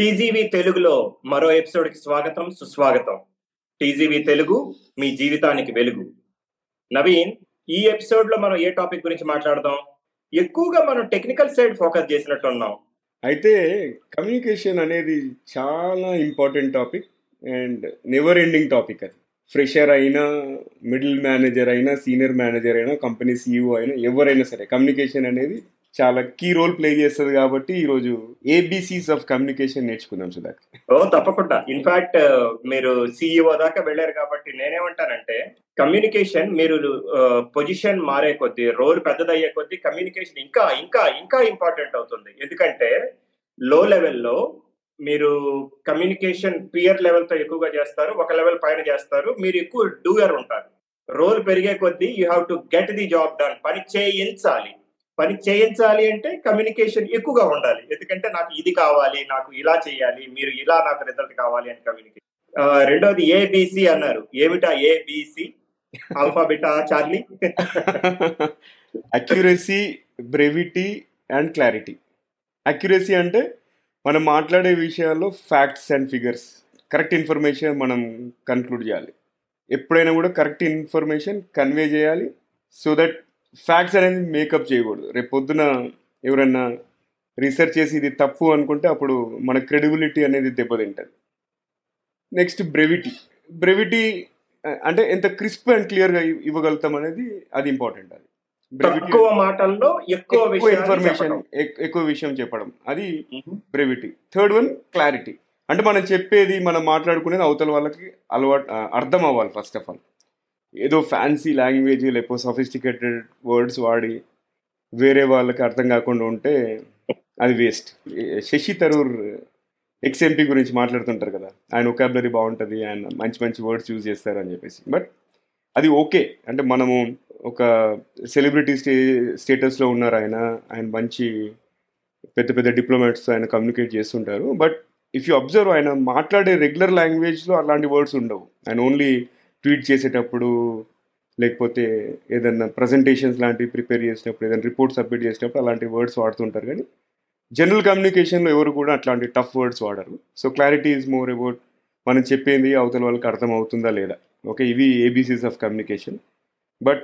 TGV తెలుగులో మరో ఎపిసోడ్కి స్వాగతం సుస్వాగతం. టీజీవీ తెలుగు మీ జీవితానికి వెలుగు. నవీన్ ఈ ఎపిసోడ్లో మనం ఏ టాపిక్ గురించి మాట్లాడదాం? ఎక్కువగా మనం టెక్నికల్ సైడ్ ఫోకస్ చేసినట్టున్నాం అయితే కమ్యూనికేషన్ అనేది చాలా important topic and never ending topic అది. ఫ్రెషర్ అయినా మిడిల్ మేనేజర్ అయినా సీనియర్ మేనేజర్ అయినా కంపెనీ సీఈఓ అయినా ఎవరైనా సరే కమ్యూనికేషన్ అనేది చాలా కీ రోల్ ప్లే చేస్తుంది కాబట్టి ఈ రోజు ఏబిసిస్ ఆఫ్ కమ్యూనికేషన్ నేర్చుకుందాం సుధాక్ ఓ తప్పకుండా. ఇన్ఫాక్ట్ మీరు సిఇఓ దాకా వెళ్ళారు కాబట్టి నేనేమంటానంటే కమ్యూనికేషన్ మీరు పొజిషన్ మారే కొద్దీ రోల్ పెద్దదయ్యే కొద్దీ కమ్యూనికేషన్ ఇంకా ఇంకా ఇంకా ఇంపార్టెంట్ అవుతుంది. ఎందుకంటే లో లెవెల్లో మీరు కమ్యూనికేషన్ పియర్ లెవెల్తో ఎక్కువగా చేస్తారు ఒక లెవెల్ పైన చేస్తారు మీరు ఎక్కువ డూయర్ ఉంటారు. రోల్ పెరిగే కొద్దీ you have to get the job done పని చేయించాలి. పని చేయించాలి అంటే కమ్యూనికేషన్ ఎక్కువగా ఉండాలి. ఎందుకంటే నాకు ఇది కావాలి నాకు ఇలా చేయాలి మీరు ఇలా నాకు రిజల్ట్ కావాలి అని కమ్యూనికేషన్ రెండోది ఏబిసి అన్నారు. ఏమిటా ABC alpha beta Charlie accuracy brevity and clarity accuracy అంటే మనం మాట్లాడే విషయాల్లో facts and figures correct information మనం కన్క్లూడ్ చేయాలి. ఎప్పుడైనా కూడా కరెక్ట్ ఇన్ఫర్మేషన్ కన్వే చేయాలి సో దట్ ఫ్యాక్ట్స్ అనేది మేకప్ చేయకూడదు. రేపు పొద్దున ఎవరన్నా రీసెర్చ్ చేసి ఇది తప్పు అనుకుంటే అప్పుడు మన క్రెడిబిలిటీ అనేది దెబ్బతింటుంది. నెక్స్ట్ బ్రెవిటీ బ్రెవిటీ అంటే ఎంత క్రిస్ప్ అండ్ క్లియర్గా ఇవ్వగలుగుతాం అనేది అది ఇంపార్టెంట్ అది. తక్కువ మాటల్లో ఎక్కువ ఎక్కువ ఇన్ఫర్మేషన్ ఎక్కువ విషయం చెప్పడం. అది బ్రెవిటీ థర్డ్ వన్ క్లారిటీ అంటే మనం చెప్పేది మనం మాట్లాడుకునేది అవతల వాళ్ళకి అలవాటు అర్థం అవ్వాలి ఫస్ట్ ఆఫ్ ఆల్ ఏదో ఫ్యాన్సీ లాంగ్వేజ్ లేకపోతే సఫిస్టికేటెడ్ వర్డ్స్ వాడి వేరే వాళ్ళకి అర్థం కాకుండా ఉంటే అది వేస్ట్ శశి తరూర్ ఎక్స్ఎంపీ గురించి మాట్లాడుతుంటారు కదా. ఆయన ఒకాబులరీ బాగుంటుంది ఆయన మంచి మంచి వర్డ్స్ యూజ్ చేస్తారు అని చెప్పేసి. బట్ అది ఓకే అంటే మనము ఒక సెలబ్రిటీ స్టే స్టేటస్లో ఉన్నారు ఆయన. ఆయన మంచి పెద్ద పెద్ద డిప్లొమాట్స్ ఆయన కమ్యూనికేట్ చేస్తుంటారు. బట్ ఇఫ్ యూ అబ్జర్వ్ ఆయన మాట్లాడే రెగ్యులర్ లాంగ్వేజ్లో అలాంటి వర్డ్స్ ఉండవు. ఆయన ఓన్లీ ట్వీట్ చేసేటప్పుడు లేకపోతే ఏదైనా ప్రజెంటేషన్స్ లాంటివి ప్రిపేర్ చేసినప్పుడు ఏదైనా రిపోర్ట్ సబ్మిట్ చేసినప్పుడు అలాంటి వర్డ్స్ వాడుతుంటారు. కానీ జనరల్ కమ్యూనికేషన్లో ఎవరు కూడా అట్లాంటి టఫ్ వర్డ్స్ వాడరు. So clarity is more about మనం చెప్పేది అవతల వాళ్ళకి అర్థం అవుతుందా లేదా? ఓకే ఇవి ఏబీసీస్ ఆఫ్ కమ్యూనికేషన్ బట్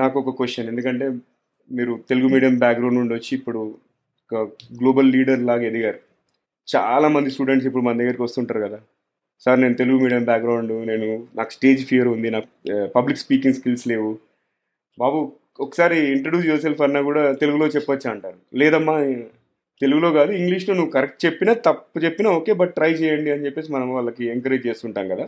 నాకు ఒక క్వశ్చన్ ఎందుకంటే మీరు తెలుగు మీడియం బ్యాక్గ్రౌండ్ నుండి వచ్చి ఇప్పుడు ఒక గ్లోబల్ లీడర్ లాగా ఎదిగారు. చాలా మంది స్టూడెంట్స్ ఇప్పుడు మన దగ్గరికి వస్తుంటారు కదా. సార్ నేను తెలుగు మీడియం బ్యాక్గ్రౌండ్ నేను నాకు స్టేజ్ ఫియర్ ఉంది నాకు పబ్లిక్ స్పీకింగ్ స్కిల్స్ లేవు. బాబు ఒకసారి ఇంట్రడ్యూస్ యువర్ సెల్ఫ్ అన్నా కూడా తెలుగులో చెప్పొచ్చు అంటారు. లేదమ్మా తెలుగులో కాదు ఇంగ్లీష్లో నువ్వు కరెక్ట్ చెప్పినా తప్పు చెప్పినా ఓకే బట్ ట్రై చేయండి అని చెప్పేసి మనం వాళ్ళకి ఎంకరేజ్ చేస్తుంటాం కదా.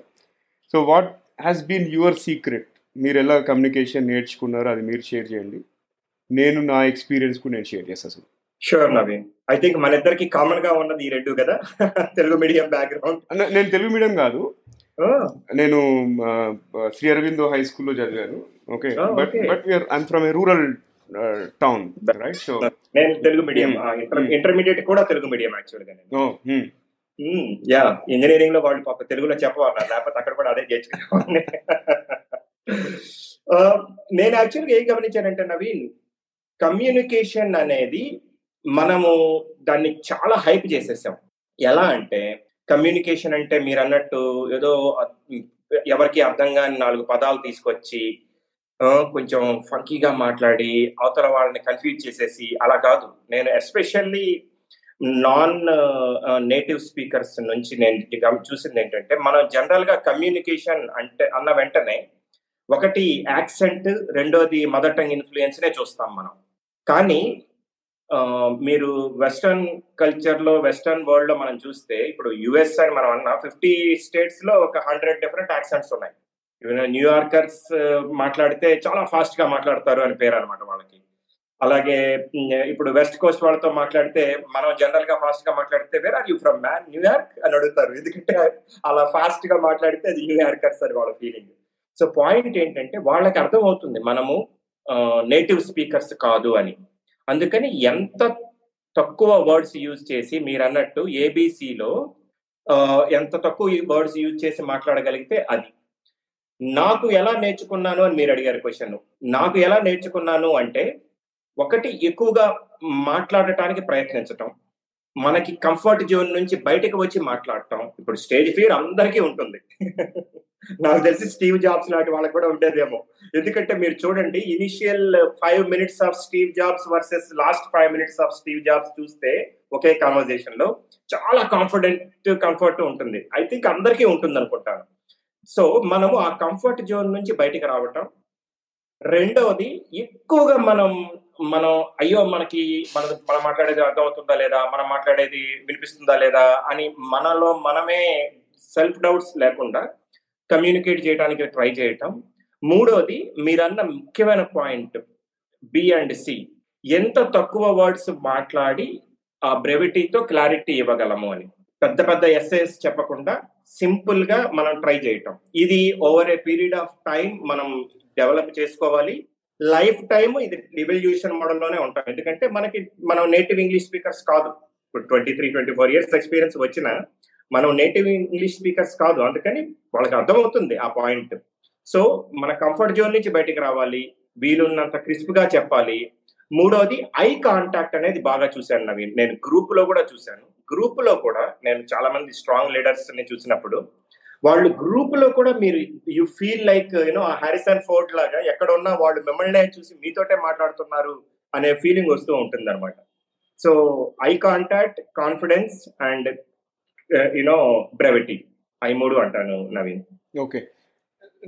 So what has been your secret మీరు ఎలా కమ్యూనికేషన్ నేర్చుకున్నారో అది మీరు షేర్ చేయండి. నేను నా ఎక్స్పీరియన్స్ కూడా నేను షేర్ చేస్తాను షూర్ నవీన్ ఐ థింక్ మన ఇద్దరికి కామన్గా ఉన్నది ఈ రెండు కదా? తెలుగు మీడియం బ్యాక్గ్రౌండ్ నేను తెలుగు మీడియం కాదు. నేను శ్రీ అరవిందో హై స్కూల్లో చదివాను. Okay but but we're I'm from a rural town right so నేను తెలుగు మీడియం ఇంటర్మీడియట్ కూడా తెలుగు మీడియం యాక్చువల్గా నేను. యా ఇంజనీరింగ్లో వాళ్ళు పాప తెలుగులో చెప్పవాలి? లేకపోతే అక్కడ కూడా అదే చేర్చుకునేవాడిని నేను యాక్చువల్గా ఏం గమనించానంటే నవీన్ కమ్యూనికేషన్ అనేది మనము దాన్ని చాలా హైప్ చేసేసాం. ఎలా అంటే కమ్యూనికేషన్ అంటే మీరు అన్నట్టు ఏదో ఎవరికి అర్థం కాని నాలుగు పదాలు తీసుకొచ్చి కొంచెం ఫంకీగా మాట్లాడి అవతల వాళ్ళని కన్ఫ్యూజ్ చేసేసి అలా కాదు. నేను ఎస్పెషల్లీ నాన్ నేటివ్ స్పీకర్స్ నుంచి నేను చూసింది ఏంటంటే మనం జనరల్గా కమ్యూనికేషన్ అంటే అన్న వెంటనే ఒకటి యాక్సెంట్ రెండోది మదర్ టంగ్ ఇన్ఫ్లుయెన్స్నే చూస్తాం మనం. కానీ మీరు వెస్టర్న్ కల్చర్లో వెస్టర్న్ వరల్డ్లో మనం చూస్తే ఇప్పుడు యుఎస్ అని మనం అన్న ఫిఫ్టీ స్టేట్స్లో ఒక హండ్రెడ్ డిఫరెంట్ యాక్సెంట్స్ ఉన్నాయి. న్యూయార్కర్స్ మాట్లాడితే చాలా ఫాస్ట్గా మాట్లాడతారు అని పేరు అనమాట వాళ్ళకి. అలాగే ఇప్పుడు వెస్ట్ కోస్ట్ వాళ్ళతో మాట్లాడితే మనం జనరల్గా ఫాస్ట్గా మాట్లాడితే where are you from man New York అని అడుగుతారు. ఎందుకంటే అలా ఫాస్ట్గా మాట్లాడితే అది న్యూయార్కర్స్ అని వాళ్ళ ఫీలింగ్. సో పాయింట్ ఏంటంటే వాళ్ళకి అర్థం అవుతుంది మనము నేటివ్ స్పీకర్స్ కాదు అని. అందుకని ఎంత తక్కువ వర్డ్స్ యూజ్ చేసి మీరు అన్నట్టు ఏబిసిలో ఎంత తక్కువ వర్డ్స్ యూజ్ చేసి మాట్లాడగలిగితే అది. నాకు ఎలా నేర్చుకున్నాను అని మీరు అడిగారు క్వశ్చన్ నాకు ఎలా నేర్చుకున్నాను అంటే ఒకటి ఎక్కువగా మాట్లాడటానికి ప్రయత్నించటం మనకి కంఫర్ట్ జోన్ నుంచి బయటకు వచ్చి మాట్లాడటం. ఇప్పుడు స్టేజ్ ఫియర్ అందరికీ ఉంటుంది. నాకు తెలిసి స్టీవ్ జాబ్స్ లాంటి వాళ్ళకి కూడా ఉండేదేమో. ఎందుకంటే మీరు చూడండి initial five minutes of Steve Jobs versus last five minutes of Steve Jobs చూస్తే ఒకే కాన్వర్జేషన్లో చాలా కాన్ఫిడెంట్ కంఫర్ట్ ఉంటుంది. ఐ థింక్ అందరికీ ఉంటుంది అనుకుంటాను. సో మనము ఆ కంఫర్ట్ జోన్ నుంచి బయటికి రావటం. రెండవది ఎక్కువగా మనం మనం అయ్యో మనకి మన మనం మాట్లాడేది అర్థమవుతుందా లేదా మనం మాట్లాడేది వినిపిస్తుందా లేదా అని మనలో మనమే సెల్ఫ్ డౌట్స్ లేకుండా కమ్యూనికేట్ చేయడానికి ట్రై చేయటం. మూడోది మీరన్న ముఖ్యమైన పాయింట్ బి అండ్ సి ఎంత తక్కువ వర్డ్స్ మాట్లాడి ఆ బ్రెవిటీతో క్లారిటీ ఇవ్వగలము అని. పెద్ద పెద్ద ఎస్ఏస్ చెప్పకుండా సింపుల్గా మనం ట్రై చేయటం. ఇది over a period of time మనం డెవలప్ చేసుకోవాలి. లైఫ్ టైం ఇది రివల్యూషన్ మోడల్లోనే ఉంటాం. ఎందుకంటే మనకి మనం నేటివ్ ఇంగ్లీష్ స్పీకర్స్ కాదు. ఇప్పుడు twenty three twenty four years experience వచ్చిన మనం నేటివ్ ఇంగ్లీష్ స్పీకర్స్ కాదు. అందుకని వాళ్ళకి అర్థమవుతుంది ఆ పాయింట్ సో మన కంఫర్ట్ జోన్ నుంచి బయటికి రావాలి. వీలున్నంత క్రిస్ప్గా చెప్పాలి. మూడోది ఐ కాంటాక్ట్ అనేది బాగా చూశాను నవీన్. నేను గ్రూప్లో కూడా చూశాను. గ్రూప్లో కూడా నేను చాలా మంది స్ట్రాంగ్ లీడర్స్ని చూసినప్పుడు వాళ్ళు గ్రూప్లో కూడా మీరు you feel like you know Harrison Ford లాగా ఎక్కడ ఉన్నా వాళ్ళు మిమ్మల్ని చూసి మీతోటే మాట్లాడుతున్నారు అనే ఫీలింగ్ వస్తూ ఉంటుంది అనమాట so eye contact confidence and you know brevity I మూడు అంటాను నవీన్. ఓకే.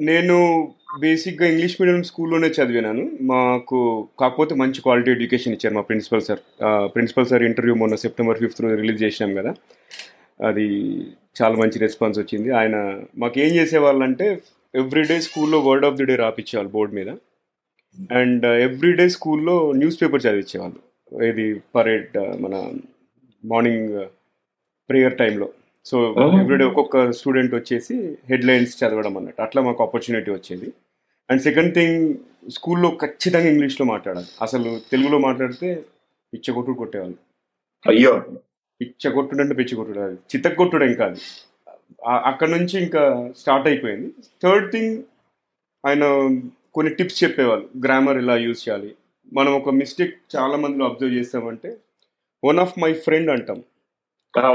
నేను బేసిక్గా ఇంగ్లీష్ మీడియం స్కూల్లోనే చదివినాను మాకు కాకపోతే మంచి క్వాలిటీ ఎడ్యుకేషన్ ఇచ్చారు మా principal sir. Principal sir interview మొన్న సెప్టెంబర్ ఫిఫ్త్ రోజు రిలీజ్ చేసినాం కదా. అది చాలా మంచి రెస్పాన్స్ వచ్చింది. ఆయన మాకు ఏం చేసేవాళ్ళంటే ఎవ్రీడే స్కూల్లో వర్డ్ ఆఫ్ ది డే రాపిచ్చేవాళ్ళు బోర్డు మీద. అండ్ ఎవ్రీడే స్కూల్లో న్యూస్ పేపర్ చదివించేవాళ్ళు ఇది పరేడ్ మన మార్నింగ్ ప్రేయర్ టైంలో. సో ఎవ్రీడే ఒక్కొక్క స్టూడెంట్ వచ్చేసి హెడ్లైన్స్ చదవడం అన్నట్టు. అట్లా మాకు ఆపర్చునిటీ వచ్చేది. అండ్ సెకండ్ థింగ్ స్కూల్లో ఖచ్చితంగా ఇంగ్లీష్లో మాట్లాడాలి. అసలు తెలుగులో మాట్లాడితే పిచ్చగొట్టుడు కొట్టేవాళ్ళు. అయ్యో. పిచ్చగొట్టుడు అంటే పిచ్చగొట్టుడు అది చిత్తగొట్టుడు ఏం కాదు. అక్కడ నుంచి ఇంకా స్టార్ట్ అయిపోయింది. థర్డ్ థింగ్ ఆయన కొన్ని టిప్స్ చెప్పేవాళ్ళు. గ్రామర్ ఇలా యూజ్ చేయాలి. మనం ఒక మిస్టేక్ చాలా మందిలో అబ్జర్వ్ చేస్తామంటే వన్ ఆఫ్ మై ఫ్రెండ్ అంటాం.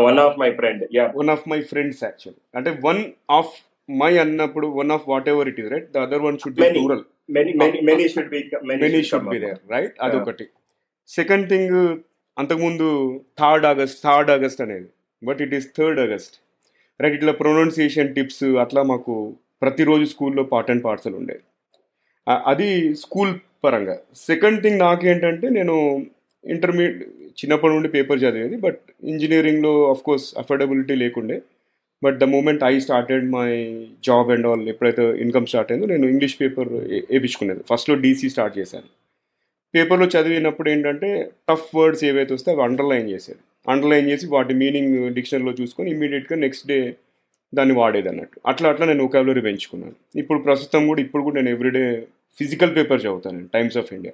One of my friend one of my friends actual అంటే వన్ ఆఫ్ మై అన్నప్పుడు one of whatever it is right the other one should be Many. Plural many should be many should be there right అదొకటి. Second thing అంతకుముందు third August third August అనేది. But it is third August right ఇట్లా pronunciation tips అట్లా మాకు ప్రతిరోజు స్కూల్లో part and parcel ఉండేది. అది స్కూల్ పరంగా. సెకండ్ థింగ్ నాకేంటంటే నేను ఇంటర్మీడియట్ చిన్నప్పటి నుండి పేపర్ చదివేది బట్ ఇంజనీరింగ్లో ఆఫ్ కోర్స్ అఫోర్డబిలిటీ లేకుండే. But the moment I started my job and all ఎప్పుడైతే ఇన్కమ్ స్టార్ట్ అయిందో నేను ఇంగ్లీష్ పేపర్ వేయించుకునేది ఫస్ట్లో డీసీ స్టార్ట్ చేశాను. పేపర్లో చదివినప్పుడు ఏంటంటే టఫ్ వర్డ్స్ ఏవైతే వస్తే అవి అండర్లైన్ చేసేది. అండర్లైన్ చేసి వాటి మీనింగ్ డిక్షనరీలో చూసుకొని ఇమీడియట్గా నెక్స్ట్ డే దాన్ని వాడేది అన్నట్టు. అట్లా అట్లా నేను ఒకాబులరీ పెంచుకున్నాను. ఇప్పుడు ప్రస్తుతం కూడా ఇప్పుడు కూడా నేను ఎవ్రీడే ఫిజికల్ పేపర్ చదువుతాను టైమ్స్ ఆఫ్ ఇండియా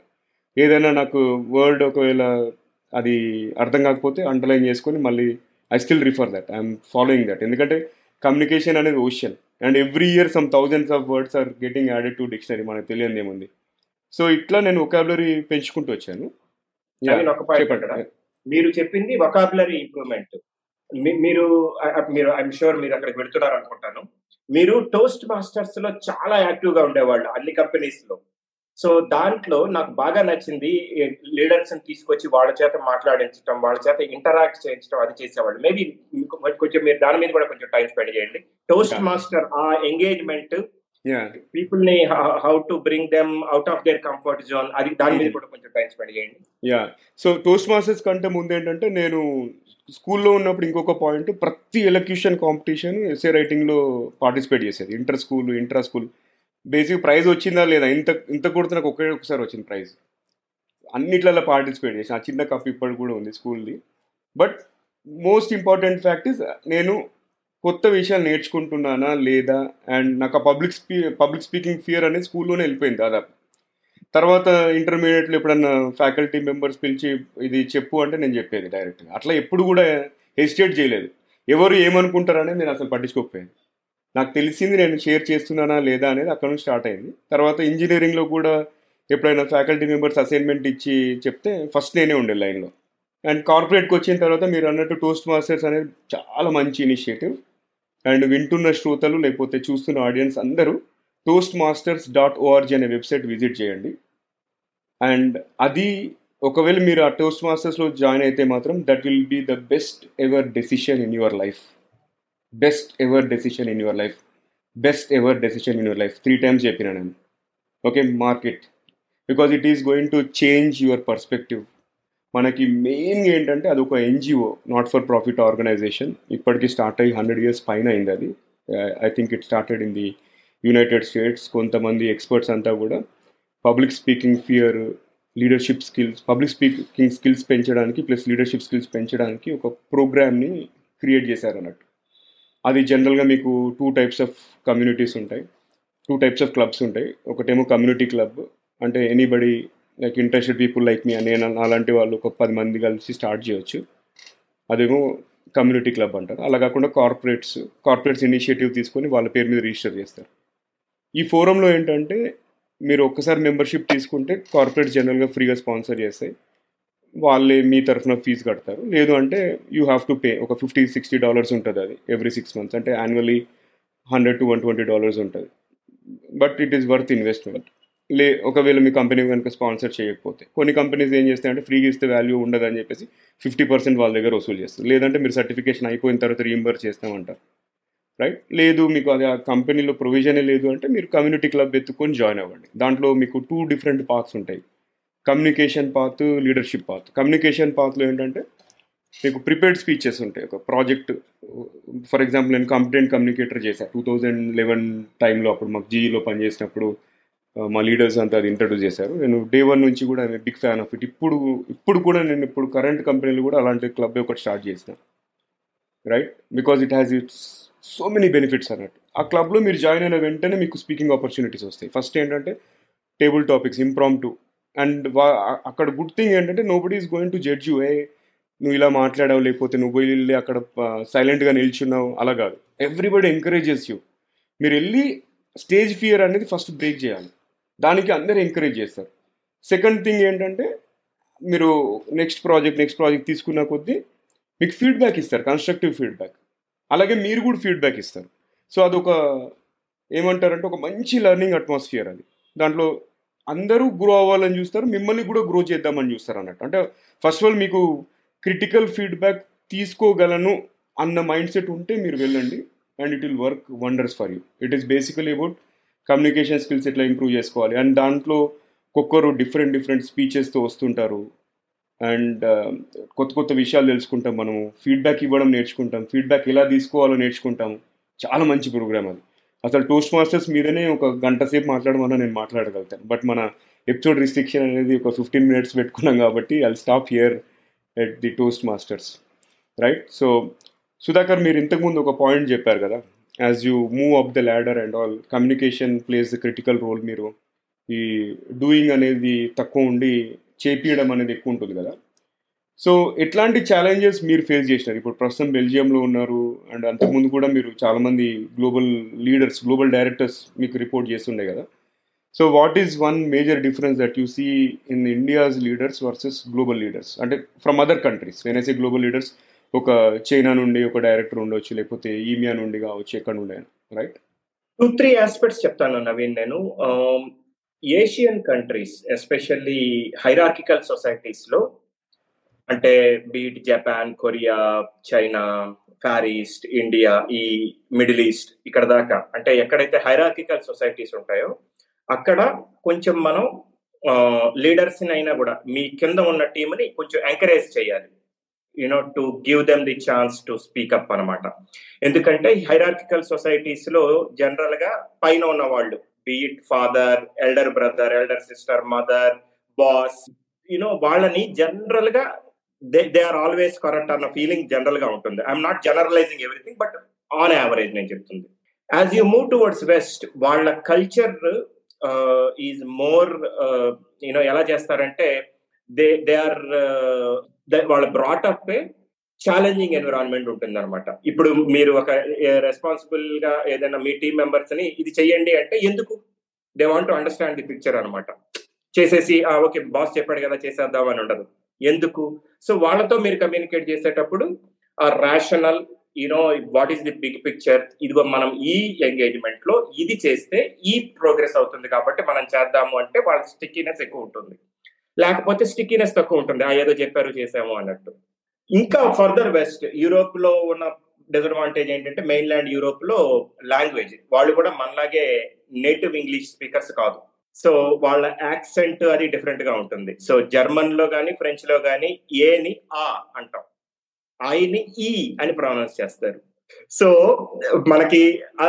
ఏదైనా నాకు వర్డ్ ఒకవేళ అది అర్థం కాకపోతే అండర్లైన్ చేసుకొని మళ్ళీ I still refer that I'm following that ఎందుకంటే కమ్యూనికేషన్ అనేది ocean and every year some thousands of words are getting added to dictionary మనకు తెలియదు ఏముంది? సో ఇట్లా నేను ఒకాబులరీ పెంచుకుంటూ వచ్చాను. మీరు చెప్పింది వొకాబులరీ ఇంప్రూవ్మెంట్ మీరు మీరు ఐఎమ్ షూర్ మీరు అక్కడికి వెళ్తున్నారు అనుకుంటాను మీరు టోస్ట్ మాస్టర్స్లో చాలా యాక్టివ్గా ఉండేవాళ్ళు అన్ని కంపెనీస్లో. సో దాంట్లో నాకు బాగా నచ్చింది లీడర్స్ తీసుకొచ్చి వాళ్ళ చేత మాట్లాడించడం వాళ్ళ చేత ఇంటరాక్ట్ చేయించడం అది చేసేవాళ్ళు. మేబీ కొంచెం మీరు దాని మీద కూడా కొంచెం టైం స్పెండ్ చేయండి. టోస్ట్. మాస్టర్ ఆ ఎంగేజ్మెంట్ పీపుల్ని how to bring them out of their comfort zone అది దాని మీద కూడా కొంచెం టైం స్పెండ్ చేయండి. యా సో టోస్ట్ మాస్టర్స్ కంటే ముందు ఏంటంటే నేను స్కూల్లో ఉన్నప్పుడు ఇంకొక పాయింట్ ప్రతి ఎలక్యూషన్ కాంపిటీషన్ ఎస్ఏ రైటింగ్లో పార్టిసిపేట్ చేసేది. Inter school intra school basic prize వచ్చిందా లేదా? ఇంత ఇంత కూడా నాకు ఒకే ఒకసారి వచ్చింది ప్రైజ్. అన్నిట్లలో పార్టిసిపేట్ చేసిన ఆ చిన్న కప్ ఇప్పటికి కూడా ఉంది స్కూల్ది. But most important fact is నేను కొత్త విషయాలు నేర్చుకుంటున్నానా లేదా? అండ్ నాకు ఆ పబ్లిక్ స్పీ పబ్లిక్ స్పీకింగ్ ఫియర్ అనేది స్కూల్లోనే వెళ్ళిపోయింది దాదాపు. తర్వాత ఇంటర్మీడియట్లో ఎప్పుడన్నా ఫ్యాకల్టీ మెంబర్స్ పిలిచి ఇది చెప్పు అంటే నేను చెప్పేది డైరెక్ట్గా. అట్లా ఎప్పుడు కూడా హెసిటేట్ చేయలేదు. ఎవరు ఏమనుకుంటారనేది నేను అసలు పట్టించుకోకపోయాను నాకు తెలిసింది నేను షేర్ చేస్తున్నానా లేదా అనేది అక్కడ నుంచి స్టార్ట్ అయింది. తర్వాత ఇంజనీరింగ్లో కూడా ఎప్పుడైనా ఫ్యాకల్టీ మెంబర్స్ అసైన్మెంట్ ఇచ్చి చెప్తే ఫస్ట్ నేనే ఉండే లైన్లో అండ్ కార్పొరేట్కి వచ్చిన తర్వాత మీరు అన్నట్టు టోస్ట్ మాస్టర్స్ అనేది చాలా మంచి ఇనిషియేటివ్ అండ్ వింటున్న శ్రోతలు లేకపోతే చూస్తున్న ఆడియన్స్ అందరూ టోస్ట్ మాస్టర్స్ డాట్ ఓఆర్జీ అనే వెబ్సైట్ విజిట్ చేయండి. అండ్ అది ఒకవేళ మీరు ఆ టోస్ట్ మాస్టర్స్లో జాయిన్ అయితే మాత్రం that will be the best ever decision in your life best ever decision in your life best ever decision in your life three times చెప్పిన నేను. Okay market because it is going to change your perspective మనకి main ఏంటంటే అది ఒక NGO not for profit organization ఇప్పటికి start అయ్యి hundred years పైన అయింది అది. I think it started in the United States కొంతమంది ఎక్స్పర్ట్స్ అంతా కూడా public speaking fear leadership skills public speaking skills పెంచడానికి ప్లస్ లీడర్షిప్ స్కిల్స్ పెంచడానికి ఒక ప్రోగ్రామ్ని క్రియేట్ చేశారు అన్నట్టు అది జనరల్గా మీకు టూ టైప్స్ ఆఫ్ కమ్యూనిటీస్ ఉంటాయి. టూ టైప్స్ ఆఫ్ క్లబ్స్ ఉంటాయి. ఒకటేమో కమ్యూనిటీ క్లబ్ అంటే anybody like interested people like మీ నేను అలాంటి వాళ్ళు ఒక పది మంది కలిసి స్టార్ట్ చేయొచ్చు. అదేమో కమ్యూనిటీ క్లబ్ అంటారు. అలా కాకుండా కార్పొరేట్స్ కార్పొరేట్స్ ఇనిషియేటివ్ తీసుకొని వాళ్ళ పేరు మీద రిజిస్టర్ చేస్తారు. ఈ ఫోరంలో ఏంటంటే మీరు ఒక్కసారి మెంబర్షిప్ తీసుకుంటే కార్పొరేట్ జనరల్గా ఫ్రీగా స్పాన్సర్ చేస్తాయి. వాళ్ళే మీ తరఫున ఫీజు కడతారు. లేదు అంటే యూ హ్యావ్ టు పే ఒక ఫిఫ్టీ సిక్స్టీ డాలర్స్ ఉంటుంది అది ఎవ్రీ సిక్స్ మంత్స్ అంటే annually hundred to one twenty dollars ఉంటుంది. But it is worth investment లే ఒకవేళ మీ కంపెనీ కనుక స్పాన్సర్ చేయకపోతే. కొన్ని కంపెనీస్ ఏం చేస్తాయంటే ఫ్రీగా ఇస్తే వాల్యూ ఉండదని చెప్పేసి ఫిఫ్టీ పర్సెంట్ వాళ్ళ దగ్గర వసూలు చేస్తారు. లేదంటే మీరు సర్టిఫికేషన్ అయిపోయిన తర్వాత రీఎంబర్ చేస్తామంటారు. రైట్ లేదు మీకు అది ఆ కంపెనీలో ప్రొవిజనే లేదు అంటే మీరు కమ్యూనిటీ క్లబ్ ఎత్తుకొని జాయిన్ అవ్వండి. దాంట్లో మీకు టూ డిఫరెంట్ పార్క్స్ ఉంటాయి. Communication path leadership path. Communication పాత్లో ఏంటంటే మీకు ప్రిపేర్డ్ స్పీచెస్ ఉంటాయి. ఒక ప్రాజెక్ట్ ఫర్ ఎగ్జాంపుల్ నేను కంప్లైంట్ కమ్యూనికేటర్ చేశాను టూ థౌజండ్ లెవెన్ టైంలో అప్పుడు మాకు జీఈలో పనిచేసినప్పుడు మా లీడర్స్ అంతా అది ఇంట్రడ్యూస్ చేశారు. నేను డే వన్ నుంచి కూడా బిగ్ ఫ్యాన్ ఆఫ్ ఇట్. ఇప్పుడు ఇప్పుడు కూడా నేను ఇప్పుడు కరెంట్ కంపెనీలు కూడా అలాంటి క్లబ్ ఒకటి స్టార్ట్ చేసిన. Right because it has its so many benefits అన్నట్టు. ఆ క్లబ్లో మీరు జాయిన్ అయిన వెంటనే మీకు స్పీకింగ్ ఆపర్చునిటీస్ వస్తాయి. ఫస్ట్ ఏంటంటే table topics impromptu and అక్కడ గుడ్ థింగ్ ఏంటంటే nobody is going to judge you ఏ నువ్వు ఇలా మాట్లాడావు లేకపోతే నువ్వు వెళ్ళి అక్కడ సైలెంట్గా నిల్చున్నావు అలా కాదు. ఎవ్రీబడి ఎంకరేజెస్ యూ మీరు వెళ్ళి స్టేజ్ ఫియర్ అనేది ఫస్ట్ బ్రేక్ చేయాలి. దానికి అందరు ఎంకరేజ్ చేస్తారు. సెకండ్ థింగ్ ఏంటంటే మీరు నెక్స్ట్ ప్రాజెక్ట్ నెక్స్ట్ ప్రాజెక్ట్ తీసుకున్న కొద్దీ మీకు ఫీడ్బ్యాక్ ఇస్తారు కన్స్ట్రక్టివ్ ఫీడ్బ్యాక్ అలాగే మీరు కూడా ఫీడ్బ్యాక్ ఇస్తారు. సో అదొక ఏమంటారంటే ఒక మంచి లెర్నింగ్ అట్మాస్ఫియర్ అది. దాంట్లో అందరూ గ్రో అవ్వాలని చూస్తారు మిమ్మల్ని కూడా గ్రో చేద్దామని చూస్తారు అన్నట్టు. అంటే ఫస్ట్ ఆఫ్ ఆల్ మీకు క్రిటికల్ ఫీడ్బ్యాక్ తీసుకోగలను అన్న మైండ్ సెట్ ఉంటే మీరు వెళ్ళండి and it will work wonders for you it is basically about communication skills ఎట్లా ఇంప్రూవ్ చేసుకోవాలి. అండ్ దాంట్లో ఒక్కొక్కరు డిఫరెంట్ డిఫరెంట్ స్పీచెస్తో వస్తుంటారు. అండ్ uh, కొత్త కొత్త విషయాలు తెలుసుకుంటాం మనము. ఫీడ్బ్యాక్ ఇవ్వడం నేర్చుకుంటాం. ఫీడ్బ్యాక్ ఎలా తీసుకోవాలో నేర్చుకుంటాం. చాలా మంచి ప్రోగ్రామ్ అది. అసలు టోస్ట్ మాస్టర్స్ మీదనే ఒక గంట సేపు మాట్లాడమన్నా నేను మాట్లాడగలుగుతాను బట్ మన ఎపిసోడ్ రిస్ట్రిక్షన్ అనేది ఒక ఫిఫ్టీన్ మినిట్స్ పెట్టుకున్నాం కాబట్టి I stop here at the Toastmasters right so Sudhakar మీరు ఇంతకుముందు ఒక పాయింట్ చెప్పారు కదా? As you move up the ladder and all communication plays the critical role మీరు ఈ డూయింగ్ అనేది తక్కువ ఉండి చేపియడం అనేది ఎక్కువ ఉంటుంది కదా? సో ఎట్లాంటి ఛాలెంజెస్ మీరు ఫేస్ చేసినారు? ఇప్పుడు ప్రస్తుతం బెల్జియంలో ఉన్నారు అండ్ అంతకుముందు కూడా మీరు చాలామంది గ్లోబల్ లీడర్స్ గ్లోబల్ డైరెక్టర్స్ మీకు రిపోర్ట్ చేస్తుండే కదా? So what is one major difference that you see in India's leaders versus global leaders అంటే ఫ్రమ్ అదర్ కంట్రీస్ వెనసే గ్లోబల్ లీడర్స్ ఒక చైనా నుండి ఒక డైరెక్టర్ ఉండొచ్చు లేకపోతే ఈమియా నుండి కావచ్చు ఎక్కడ నుండి రైట్ టూ త్రీ ఆస్పెక్ట్స్ చెప్తాను నవీన్ నేను. ఏషియన్ కంట్రీస్ ఎస్పెషల్లీ హైరార్కికల్ సొసైటీస్లో అంటే be it Japan Korea China far east India ఈ మిడిల్ ఈస్ట్ ఇక్కడ దాకా. అంటే ఎక్కడైతే హైరాకికల్ సొసైటీస్ ఉంటాయో అక్కడ కొంచెం మనం లీడర్స్ అయినా కూడా మీ కింద ఉన్న టీంని కొంచెం ఎంకరేజ్ చేయాలి. You know to give them the chance to speak up అనమాట ఎందుకంటే హైరార్కికల్ సొసైటీస్లో జనరల్గా పైన ఉన్న వాళ్ళు be it father elder brother elder sister mother boss you know వాళ్ళని జనరల్గా they they are always correct అన్న ఫీలింగ్ జనరల్గా ఉంటుంది. I'm not generalizing everything but on average నేను చెప్తుంది. As you move towards west వాళ్ళ culture is more you know ఎలా చేస్తారంటే దే దే ఆర్ వాళ్ళ బ్రాటప్ ఛాలెంజింగ్ ఎన్విరాన్మెంట్ ఉంటుంది అనమాట ఇప్పుడు మీరు ఒక రెస్పాన్సిబుల్గా ఏదైనా మీ టీం మెంబర్స్ని ఇది చెయ్యండి అంటే ఎందుకు? They want to understand the picture అనమాట చేసేసి ఓకే బాస్ చెప్పాడు కదా చేసేద్దాం అని ఉండదు. ఎందుకు? సో వాళ్ళతో మీరు కమ్యూనికేట్ చేసేటప్పుడు ఆ rational you know what is the big picture ఇదిగో మనం ఈ ఎంగేజ్మెంట్లో ఇది చేస్తే ఈ ప్రోగ్రెస్ అవుతుంది కాబట్టి మనం చేద్దాము అంటే వాళ్ళ స్టిక్కీనెస్ ఎక్కువ ఉంటుంది. లేకపోతే స్టిక్కీనెస్ తక్కువ ఉంటుంది. ఆ ఏదో చెప్పారు చేసాము అన్నట్టు. ఇంకా ఫర్దర్ వెస్ట్ యూరోప్లో ఉన్న డిసడ్వాంటేజ్ ఏంటంటే మెయిన్ ల్యాండ్ యూరోప్లో లాంగ్వేజ్ వాళ్ళు కూడా మనలాగే నేటివ్ ఇంగ్లీష్ స్పీకర్స్ కాదు. సో వాళ్ళ యాక్సెంట్ అది డిఫరెంట్గా ఉంటుంది. సో జర్మన్లో కానీ ఫ్రెంచ్లో కానీ ఏని ఆ అంటాం. ఐని ఈ e అని ప్రొనౌన్స్ చేస్తారు. సో మనకి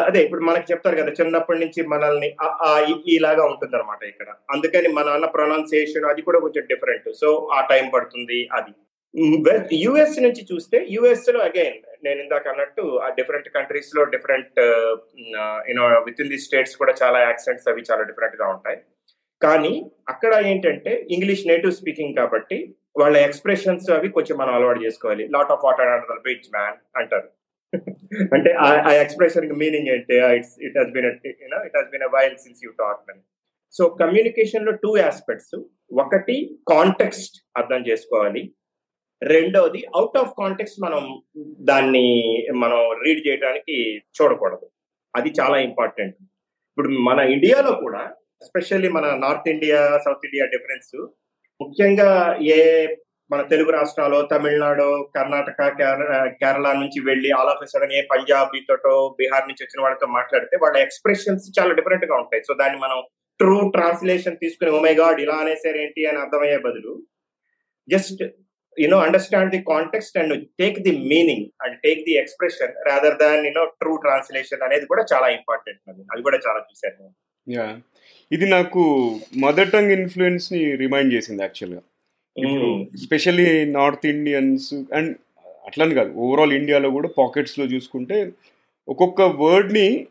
అదే ఇప్పుడు మనకి చెప్తారు కదా చిన్నప్పటి నుంచి మనల్ని ఇలాగా ఉంటుంది అనమాట ఇక్కడ. అందుకని మన అన్న ప్రొనౌన్సియేషన్ అది కూడా కొంచెం డిఫరెంట్ సో ఆ టైం పడుతుంది అది. యుఎస్ నుంచి చూస్తే యుఎస్లో అగైన్ నేను ఇందాక అన్నట్టు ఆ డిఫరెంట్ కంట్రీస్లో different you know with in the States కూడా చాలా యాక్సెంట్స్ అవి చాలా డిఫరెంట్గా ఉంటాయి. కానీ అక్కడ ఏంటంటే ఇంగ్లీష్ నేటివ్ స్పీకింగ్ కాబట్టి వాళ్ళ ఎక్స్ప్రెషన్స్ అవి కొంచెం మనం అలవాటు చేసుకోవాలి. Lot of water under bridge man అంటారు. అంటే ఆ ఎక్స్ప్రెషన్ మీనింగ్ ఏంటి? It's it has been you know it has been while since you talk అని సో కమ్యూనికేషన్లో టూ ఆస్పెక్ట్స్ ఒకటి కాంటెక్స్ట్ అర్థం చేసుకోవాలి. రెండోది అవుట్ ఆఫ్ కాంటెక్స్ట్ మనం దాన్ని మనం రీడ్ చేయడానికి చూడకూడదు. అది చాలా ఇంపార్టెంట్ ఇప్పుడు మన ఇండియాలో కూడా ఎస్పెషల్లీ మన north India south India difference ముఖ్యంగా ఏ మన తెలుగు రాష్ట్రాలు తమిళనాడు కర్ణాటక కేరళ నుంచి వెళ్ళి ఆల్ ఆఫ్ సడన్ ఏ పంజాబీతోటో బీహార్ నుంచి వచ్చిన వాళ్ళతో మాట్లాడితే వాళ్ళ ఎక్స్ప్రెషన్స్ చాలా డిఫరెంట్గా ఉంటాయి. సో దాన్ని మనం ట్రూ ట్రాన్స్లేషన్ తీసుకుని oh ఓమై గాడ్ ఇలా అనేసారేంటి? అని అర్థమయ్యే బదులు just you know understand the context and take the meaning and take the expression rather than you know through translation అనేది కూడా చాలా ఇంపార్టెంట్ అది. కూడా చాలా చూశాను. యా ఇది నాకు మదర్ టంగ్ ఇన్ఫ్లుయెన్స్ని రిమైండ్ చేసింది యాక్చువల్గా స్పెషల్లీ నార్త్ ఇండియన్స్ అండ్ అట్లని కాదు ఓవరాల్ ఇండియాలో కూడా పాకెట్స్లో చూసుకుంటే ఒక్కొక్క వర్డ్ని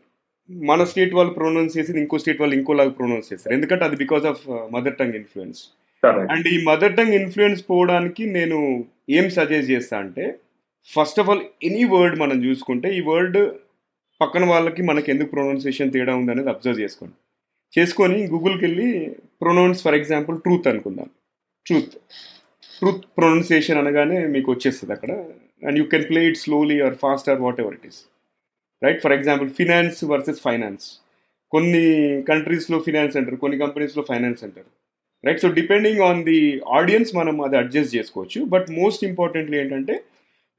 మన స్టేట్ వాళ్ళు ప్రొనౌన్స్ చేసి ఇంకో స్టేట్ వాళ్ళు ఇంకోలాగా ప్రొనౌన్స్ చేస్తారు. ఎందుకంటే అది because of mother tongue influence and ఈ మదర్ టంగ్ ఇన్ఫ్లుయెన్స్ పోవడానికి నేను ఏం సజెస్ట్ చేస్తా అంటే first of all any word మనం చూసుకుంటే ఈ వర్డ్ పక్కన వాళ్ళకి మనకి ఎందుకు ప్రొనౌన్సియేషన్ తేడా ఉంది అనేది అబ్జర్వ్ చేసుకోండి. చేసుకొని గూగుల్కి వెళ్ళి ప్రొనౌన్స్ ఫర్ ఎగ్జాంపుల్ ట్రూత్ అనుకుందాం. ట్రూత్ ట్రూత్ ప్రొనౌన్సియేషన్ అనగానే మీకు వచ్చేస్తుంది అక్కడ. And you can play it slowly or fast or whatever it is right for example finance versus finance కొన్ని కంట్రీస్లో ఫినాన్స్ అంటారు కొన్ని కంపెనీస్లో ఫైనాన్స్ అంటారు. Right so depending on the audience మనం అది అడ్జస్ట్ చేసుకోవచ్చు. బట్ మోస్ట్ ఇంపార్టెంట్లీ ఏంటంటే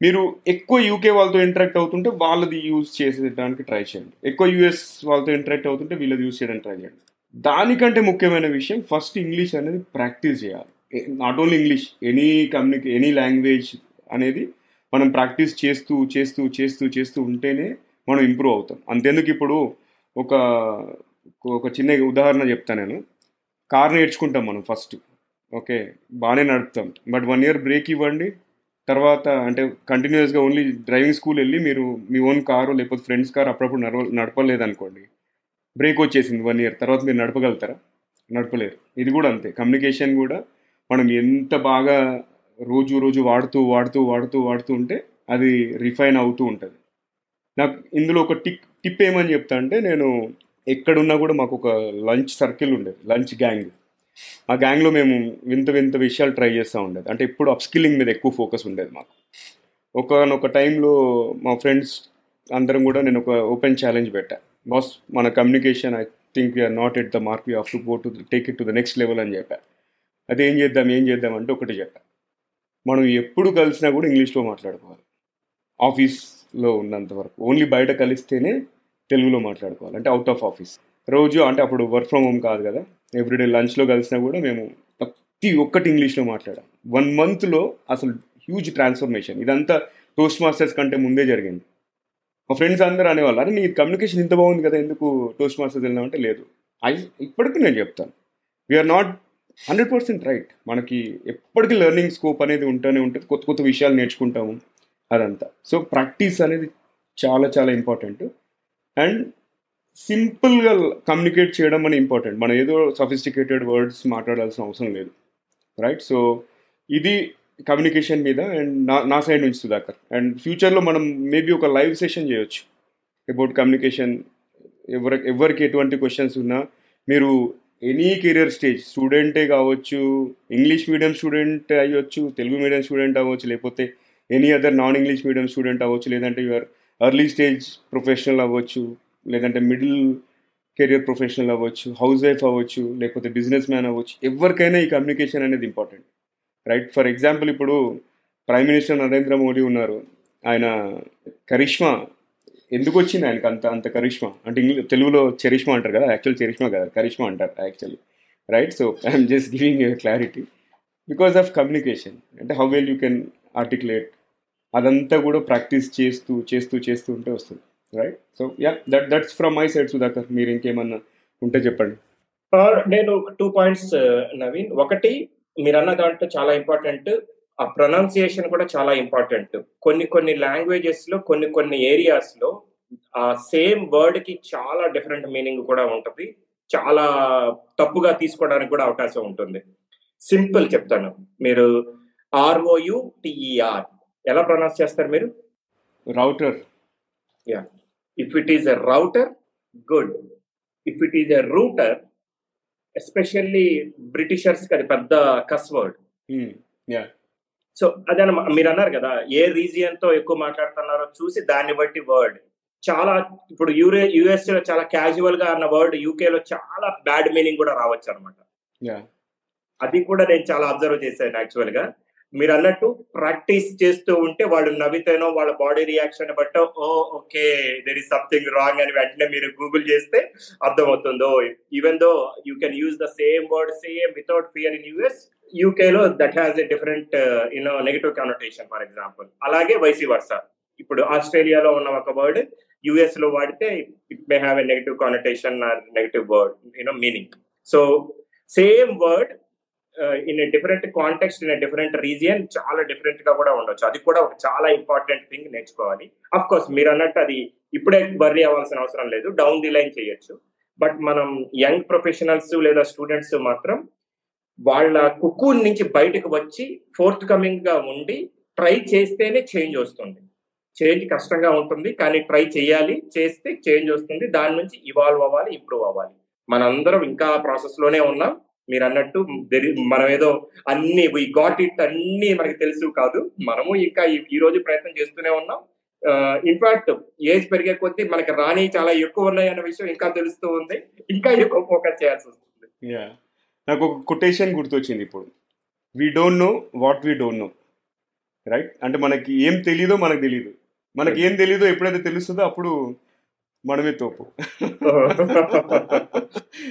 మీరు ఎక్కువ యూకే వాళ్ళతో ఇంటరాక్ట్ అవుతుంటే వాళ్ళది యూజ్ చేసేదానికి ట్రై చేయండి. ఎక్కువ యూఎస్ వాళ్ళతో ఇంటరాక్ట్ అవుతుంటే వీళ్ళది యూజ్ చేయడానికి ట్రై చేయండి. దానికంటే ముఖ్యమైన విషయం ఫస్ట్ ఇంగ్లీష్ అనేది ప్రాక్టీస్ చేయాలి. నాట్ ఓన్లీ ఇంగ్లీష్ ఎనీ కమ్యూనికే ఎనీ లాంగ్వేజ్ అనేది మనం ప్రాక్టీస్ చేస్తూ చేస్తూ చేస్తూ చేస్తూ ఉంటేనే మనం ఇంప్రూవ్ అవుతాం. అంతెందుకు ఇప్పుడు ఒక ఒక చిన్న ఉదాహరణ చెప్తాను నేను. కార్ నేర్చుకుంటాం మనం ఫస్ట్ ఓకే బాగానే నడుపుతాం. బట్ వన్ ఇయర్ బ్రేక్ ఇవ్వండి. తర్వాత అంటే కంటిన్యూస్గా ఓన్లీ డ్రైవింగ్ స్కూల్ వెళ్ళి మీరు మీ ఓన్ కారు లేకపోతే ఫ్రెండ్స్ కారు అప్పుడప్పుడు నడవ నడపలేదనుకోండి. బ్రేక్ వచ్చేసింది వన్ ఇయర్ తర్వాత మీరు నడపగలుగుతారా? నడపలేరు. ఇది కూడా అంతే. కమ్యూనికేషన్ కూడా మనం ఎంత బాగా రోజు రోజు వాడుతూ వాడుతూ వాడుతూ వాడుతూ ఉంటే అది రిఫైన్ అవుతూ ఉంటుంది. నాకు ఇందులో ఒక టిక్ టిప్ ఏమని చెప్తా అంటే నేను ఎక్కడున్నా కూడా మాకు ఒక లంచ్ సర్కిల్ ఉండేది లంచ్ గ్యాంగ్. ఆ గ్యాంగ్లో మేము వింత వింత విషయాలు ట్రై చేస్తూ ఉండేది. అంటే ఎప్పుడు అప్స్కిల్లింగ్ మీద ఎక్కువ ఫోకస్ ఉండేది మాకు. ఒకనొక టైంలో మా ఫ్రెండ్స్ అందరం కూడా నేను ఒక ఓపెన్ ఛాలెంజ్ పెట్టా. బాస్ మన communication I think we are not at the mark you have to go to take it to the next level అని చెప్పా. అది ఏం చేద్దాం ఏం చేద్దాం అంటే ఒకటి చెప్పా. మనం ఎప్పుడు కలిసినా కూడా ఇంగ్లీష్లో మాట్లాడుకోవాలి. ఆఫీస్లో ఉన్నంత వరకు. ఓన్లీ బయట కలిస్తేనే తెలుగులో మాట్లాడుకోవాలి. అంటే అవుట్ ఆఫ్ ఆఫీస్ రోజు అంటే అప్పుడు వర్క్ ఫ్రమ్ హోమ్ కాదు కదా. ఎవ్రీడే లంచ్లో కలిసినా కూడా మేము ప్రతి ఒక్కటి ఇంగ్లీష్లో మాట్లాడాం. వన్ మంత్లో అసలు హ్యూజ్ ట్రాన్స్ఫర్మేషన్ ఇదంతా టోస్ట్ మాస్టర్స్ కంటే ముందే జరిగింది. మా ఫ్రెండ్స్ అందరూ అనేవాళ్ళు అరే నీ కమ్యూనికేషన్ ఇంత బాగుంది కదా ఎందుకు టోస్ట్ మాస్టర్స్ వెళ్ళినామంటే లేదు. అది ఇప్పటికీ నేను చెప్తాను. We are not hundred percent right మనకి ఎప్పటికీ లెర్నింగ్ స్కోప్ అనేది ఉంటూనే ఉంటుంది. కొత్త కొత్త విషయాలు నేర్చుకుంటాము అదంతా. సో ప్రాక్టీస్ అనేది చాలా చాలా ఇంపార్టెంట్ అండ్ సింపుల్గా కమ్యూనికేట్ చేయడం అని ఇంపార్టెంట్. మనం ఏదో సఫిస్టికేటెడ్ వర్డ్స్ మాట్లాడాల్సిన అవసరం లేదు. రైట్? సో ఇది కమ్యూనికేషన్ మీద అండ్ నా నా సైడ్ నుంచి సుధాకర్. అండ్ ఫ్యూచర్లో మనం మేబీ ఒక లైవ్ సెషన్ చేయొచ్చు అబౌట్ కమ్యూనికేషన్. ఎవరి ఎవరికి ఎటువంటి క్వశ్చన్స్ ఉన్నా మీరు ఎనీ కెరియర్ స్టేజ్ స్టూడెంటే కావచ్చు ఇంగ్లీష్ మీడియం స్టూడెంట్ అయ్యొచ్చు తెలుగు మీడియం స్టూడెంట్ అవ్వచ్చు లేకపోతే any other non English medium student అవ్వచ్చు లేదంటే యువర్ ఎర్లీ స్టేజ్ ప్రొఫెషనల్ అవ్వచ్చు లేదంటే మిడిల్ కెరియర్ ప్రొఫెషనల్ అవ్వచ్చు హౌస్ వైఫ్ అవ్వచ్చు లేకపోతే బిజినెస్ మ్యాన్ అవ్వచ్చు ఎవరికైనా ఈ కమ్యూనికేషన్ అనేది ఇంపార్టెంట్ రైట్ ఫర్ ఎగ్జాంపుల్ ఇప్పుడు ప్రైమ్ మినిస్టర్ నరేంద్ర మోడీ ఉన్నారు. ఆయన కరిష్మా ఎందుకు వచ్చింది? ఆయనకు అంత అంత కరిష్మా అంటే ఇంగ్లీష్ తెలుగులో చరిష్మా అంటారు కదా యాక్చువల్ చరిష్మా కదా కరిష్మా అంటారు actually right so I'm just giving you clarity because of communication అంటే how well you can articulate అదంతా కూడా ప్రాక్టీస్ చేస్తూ చేస్తూ చేస్తూ ఉంటే వస్తుంది right so yeah that that's from my side Sudhakar మీరు ఇంకేమన్నా ఉంటే చెప్పండి. నేను టూ పాయింట్స్ నవీన్. ఒకటి మీరు అన్న దాంట్లో చాలా ఇంపార్టెంట్ ఆ ప్రొనౌన్సియేషన్ కూడా చాలా ఇంపార్టెంట్ కొన్ని కొన్ని లాంగ్వేజెస్లో కొన్ని కొన్ని ఏరియాస్లో ఆ సేమ్ వర్డ్కి చాలా డిఫరెంట్ మీనింగ్ కూడా ఉంటుంది. చాలా తప్పుగా తీసుకోవడానికి కూడా అవకాశం ఉంటుంది. సింపుల్ చెప్తాను. మీరు ఆర్ఓయు టిఈఆర్ ఎలా ప్రొనౌన్స్ చేస్తారు మీరు? Router if it is a router good if it is a router especially Britishers అది పెద్ద కస్ వర్డ్ యా సో అదే మీరు అన్నారు కదా ఏ రీజియన్తో ఎక్కువ మాట్లాడుతున్నారో చూసి దాన్ని బట్టి వర్డ్ చాలా ఇప్పుడు యూరే యుఎస్లో చాలా క్యాజువల్గా అన్న వర్డ్ యూకే లో చాలా బ్యాడ్ మీనింగ్ కూడా రావచ్చు అనమాట యా అది కూడా నేను చాలా అబ్జర్వ్ చేశాను యాక్చువల్గా. మీరు అన్నట్టు ప్రాక్టీస్ చేస్తూ ఉంటే వాళ్ళు నవ్వితేనో వాళ్ళ బాడీ రియాక్షన్ బట్టో ఓ okay there is something wrong అని వెంటనే మీరు గూగుల్ చేస్తే అర్థమవుతుందో. Even though you can use the same word same without fear in US UK లో that has a different you know negative connotation for example అలాగే vice వర్స ఇప్పుడు ఆస్ట్రేలియాలో ఉన్న ఒక వర్డ్ యుఎస్లో వాడితే it may have a negative connotation or negative word you know meaning so same word in different context in different region చాలా డిఫరెంట్గా కూడా ఉండొచ్చు. అది కూడా ఒక చాలా ఇంపార్టెంట్ థింగ్ నేర్చుకోవాలి. అఫ్ కోర్స్ మీరు అన్నట్టు అది ఇప్పుడే బర్రీ అవ్వాల్సిన అవసరం లేదు. డౌన్ ది లైన్ చేయొచ్చు. బట్ మనం యంగ్ ప్రొఫెషనల్స్ లేదా స్టూడెంట్స్ మాత్రం వాళ్ళ కుక్కూర్ నుంచి బయటకు వచ్చి ఫోర్త్ కమింగ్గా ఉండి ట్రై చేస్తేనే చేంజ్ వస్తుంది. చేంజ్ కష్టంగా ఉంటుంది కానీ ట్రై చేయాలి చేస్తే చేంజ్ వస్తుంది. దాని నుంచి ఇవాల్వ్ అవ్వాలి ఇంప్రూవ్ అవ్వాలి. మనందరం ఇంకా ప్రాసెస్లోనే ఉన్నాం. మీరు అన్నట్టు మనం ఏదో అన్ని వి గాట్ ఇట్ అన్ని మనకి తెలుసు కాదు. మనము ఇంకా ఈ- రోజు ప్రయత్నం చేస్తూనే ఉన్నాం. ఇన్ఫాక్ట్ ఏజ్ పెరిగే కొద్దీ మనకి రాని చాలా ఎక్కువ ఉన్నాయి అన్న విషయం ఇంకా తెలుస్తూ ఉంది. ఇంకా ఎక్కువ ఫోకస్ చేయాల్సి వస్తుంది. నాకు ఒక కొటేషన్ గుర్తొచ్చింది ఇప్పుడు. We don't know what we don't know right అంటే మనకి ఏం తెలీదో మనకు తెలియదు మనకి ఏం తెలీదో ఎప్పుడైతే తెలుస్తుందో అప్పుడు మనమే తోపు.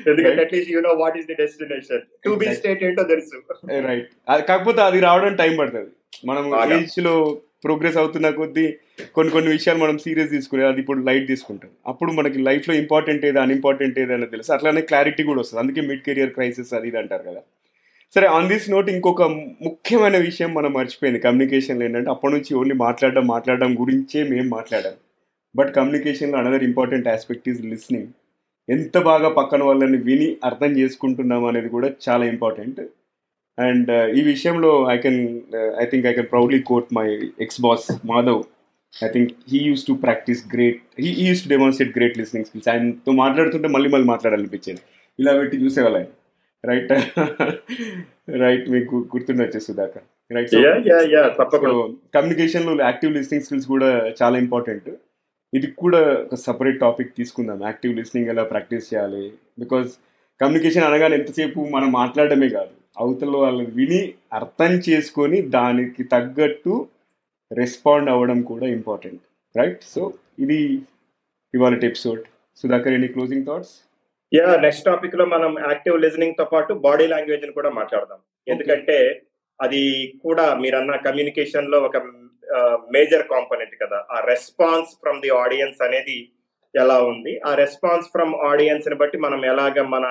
ఎందుకంటే at least you know what is the destination to be state ఏంటో తెలుసు. రైట్ కాకపోతే అది రావడం టైం పడుతుంది. మనం. ఏజ్లో ప్రోగ్రెస్ అవుతున్న కొద్దీ కొన్ని కొన్ని విషయాలు మనం సీరియస్ తీసుకునే అది ఇప్పుడు లైట్ తీసుకుంటాం. అప్పుడు మనకి లైఫ్లో ఇంపార్టెంట్ ఏది అన్ఇంపార్టెంట్ ఏది అనేది తెలుసు. అట్లానే క్లారిటీ కూడా వస్తుంది. అందుకే మిడ్ కెరియర్ క్రైసిస్ అది ఇది అంటారు కదా. సరే ఆన్ దిస్ నోట్ ఇంకొక ముఖ్యమైన విషయం మనం మర్చిపోయింది. కమ్యూనికేషన్లో ఏంటంటే అప్పటి నుంచి ఓన్లీ మాట్లాడడం మాట్లాడడం గురించే మేము మాట్లాడాం. బట్ కమ్యూనికేషన్లో another important aspect is listening ఎంత బాగా పక్కన వాళ్ళని విని అర్థం చేసుకుంటున్నాం అనేది కూడా చాలా ఇంపార్టెంట్ అండ్ ఈ విషయంలో I can I think I can proudly quote my ex boss Madhav I think he use to practice great he use to demonstrate great listening skills ఆయనతో మాట్లాడుతుంటే మళ్ళీ మళ్ళీ మాట్లాడాలనిపించేది. ఇలా పెట్టి చూసేవాళ్ళు ఆయన. రైట్ రైట్ మీకు గుర్తుండొచ్చు Sudhakar. Right yeah yeah so తప్పకుండా. కమ్యూనికేషన్లో యాక్టివ్ లిస్నింగ్ స్కిల్స్ కూడా చాలా ఇంపార్టెంట్ ఇది కూడా ఒక సపరేట్ టాపిక్ తీసుకుందాం. యాక్టివ్ లిస్నింగ్ ఎలా ప్రాక్టీస్ చేయాలి? బికాజ్ కమ్యూనికేషన్ అనగానే ఎంతసేపు మనం మాట్లాడటమే కాదు. అవతల వాళ్ళని విని అర్థం చేసుకొని దానికి తగ్గట్టు రెస్పాండ్ అవ్వడం కూడా ఇంపార్టెంట్ రైట్ సో ఇది ఇవాళ episode Sudhakar any closing thoughts yeah next టాపిక్లో మనం యాక్టివ్ లిజనింగ్తో పాటు బాడీ లాంగ్వేజ్ని కూడా మాట్లాడదాం. ఎందుకంటే అది కూడా మీరన్న కమ్యూనికేషన్లో ఒక మేజర్ కాంపోనెంట్ కదా. ఆ రెస్పాన్స్ ఫ్రమ్ ది ఆడియన్స్ అనేది ఎలా ఉంది? ఆ రెస్పాన్స్ ఫ్రమ్ ఆడియన్స్ని బట్టి మనం ఎలాగ మన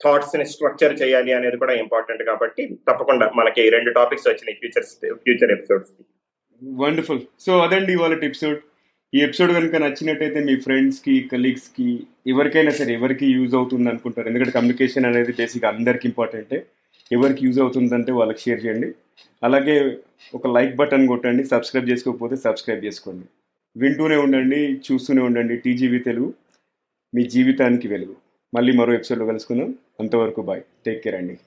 థాట్స్ని స్ట్రక్చర్ చేయాలి అనేది కూడా ఇంపార్టెంట్ కాబట్టి తప్పకుండా మనకి ఈ రెండు టాపిక్స్ వచ్చినాయి future future episodes wonderful so అదండి ఇవాళ ఎపిసోడ్ ఈ ఎపిసోడ్ కనుక నచ్చినట్టయితే మీ ఫ్రెండ్స్కి కలీగ్స్కి ఎవరికైనా సరే ఎవరికి యూజ్ అవుతుంది అనుకుంటారు. ఎందుకంటే కమ్యూనికేషన్ అనేది బేసిక్ అందరికి ఇంపార్టెంటే ఎవరికి యూజ్ అవుతుందంటే వాళ్ళకి షేర్ చేయండి. అలాగే ఒక లైక్ బటన్ కొట్టండి సబ్స్క్రైబ్ చేసుకోకపోతే సబ్స్క్రైబ్ చేసుకోండి. వింటూనే ఉండండి చూస్తూనే ఉండండి. టీజీవీ తెలుగు మీ జీవితానికి వెలుగు. మళ్ళీ మరో ఎపిసోడ్లో కలుసుకుందాం. అంతవరకు బాయ్. టేక్ కేర్ అండి.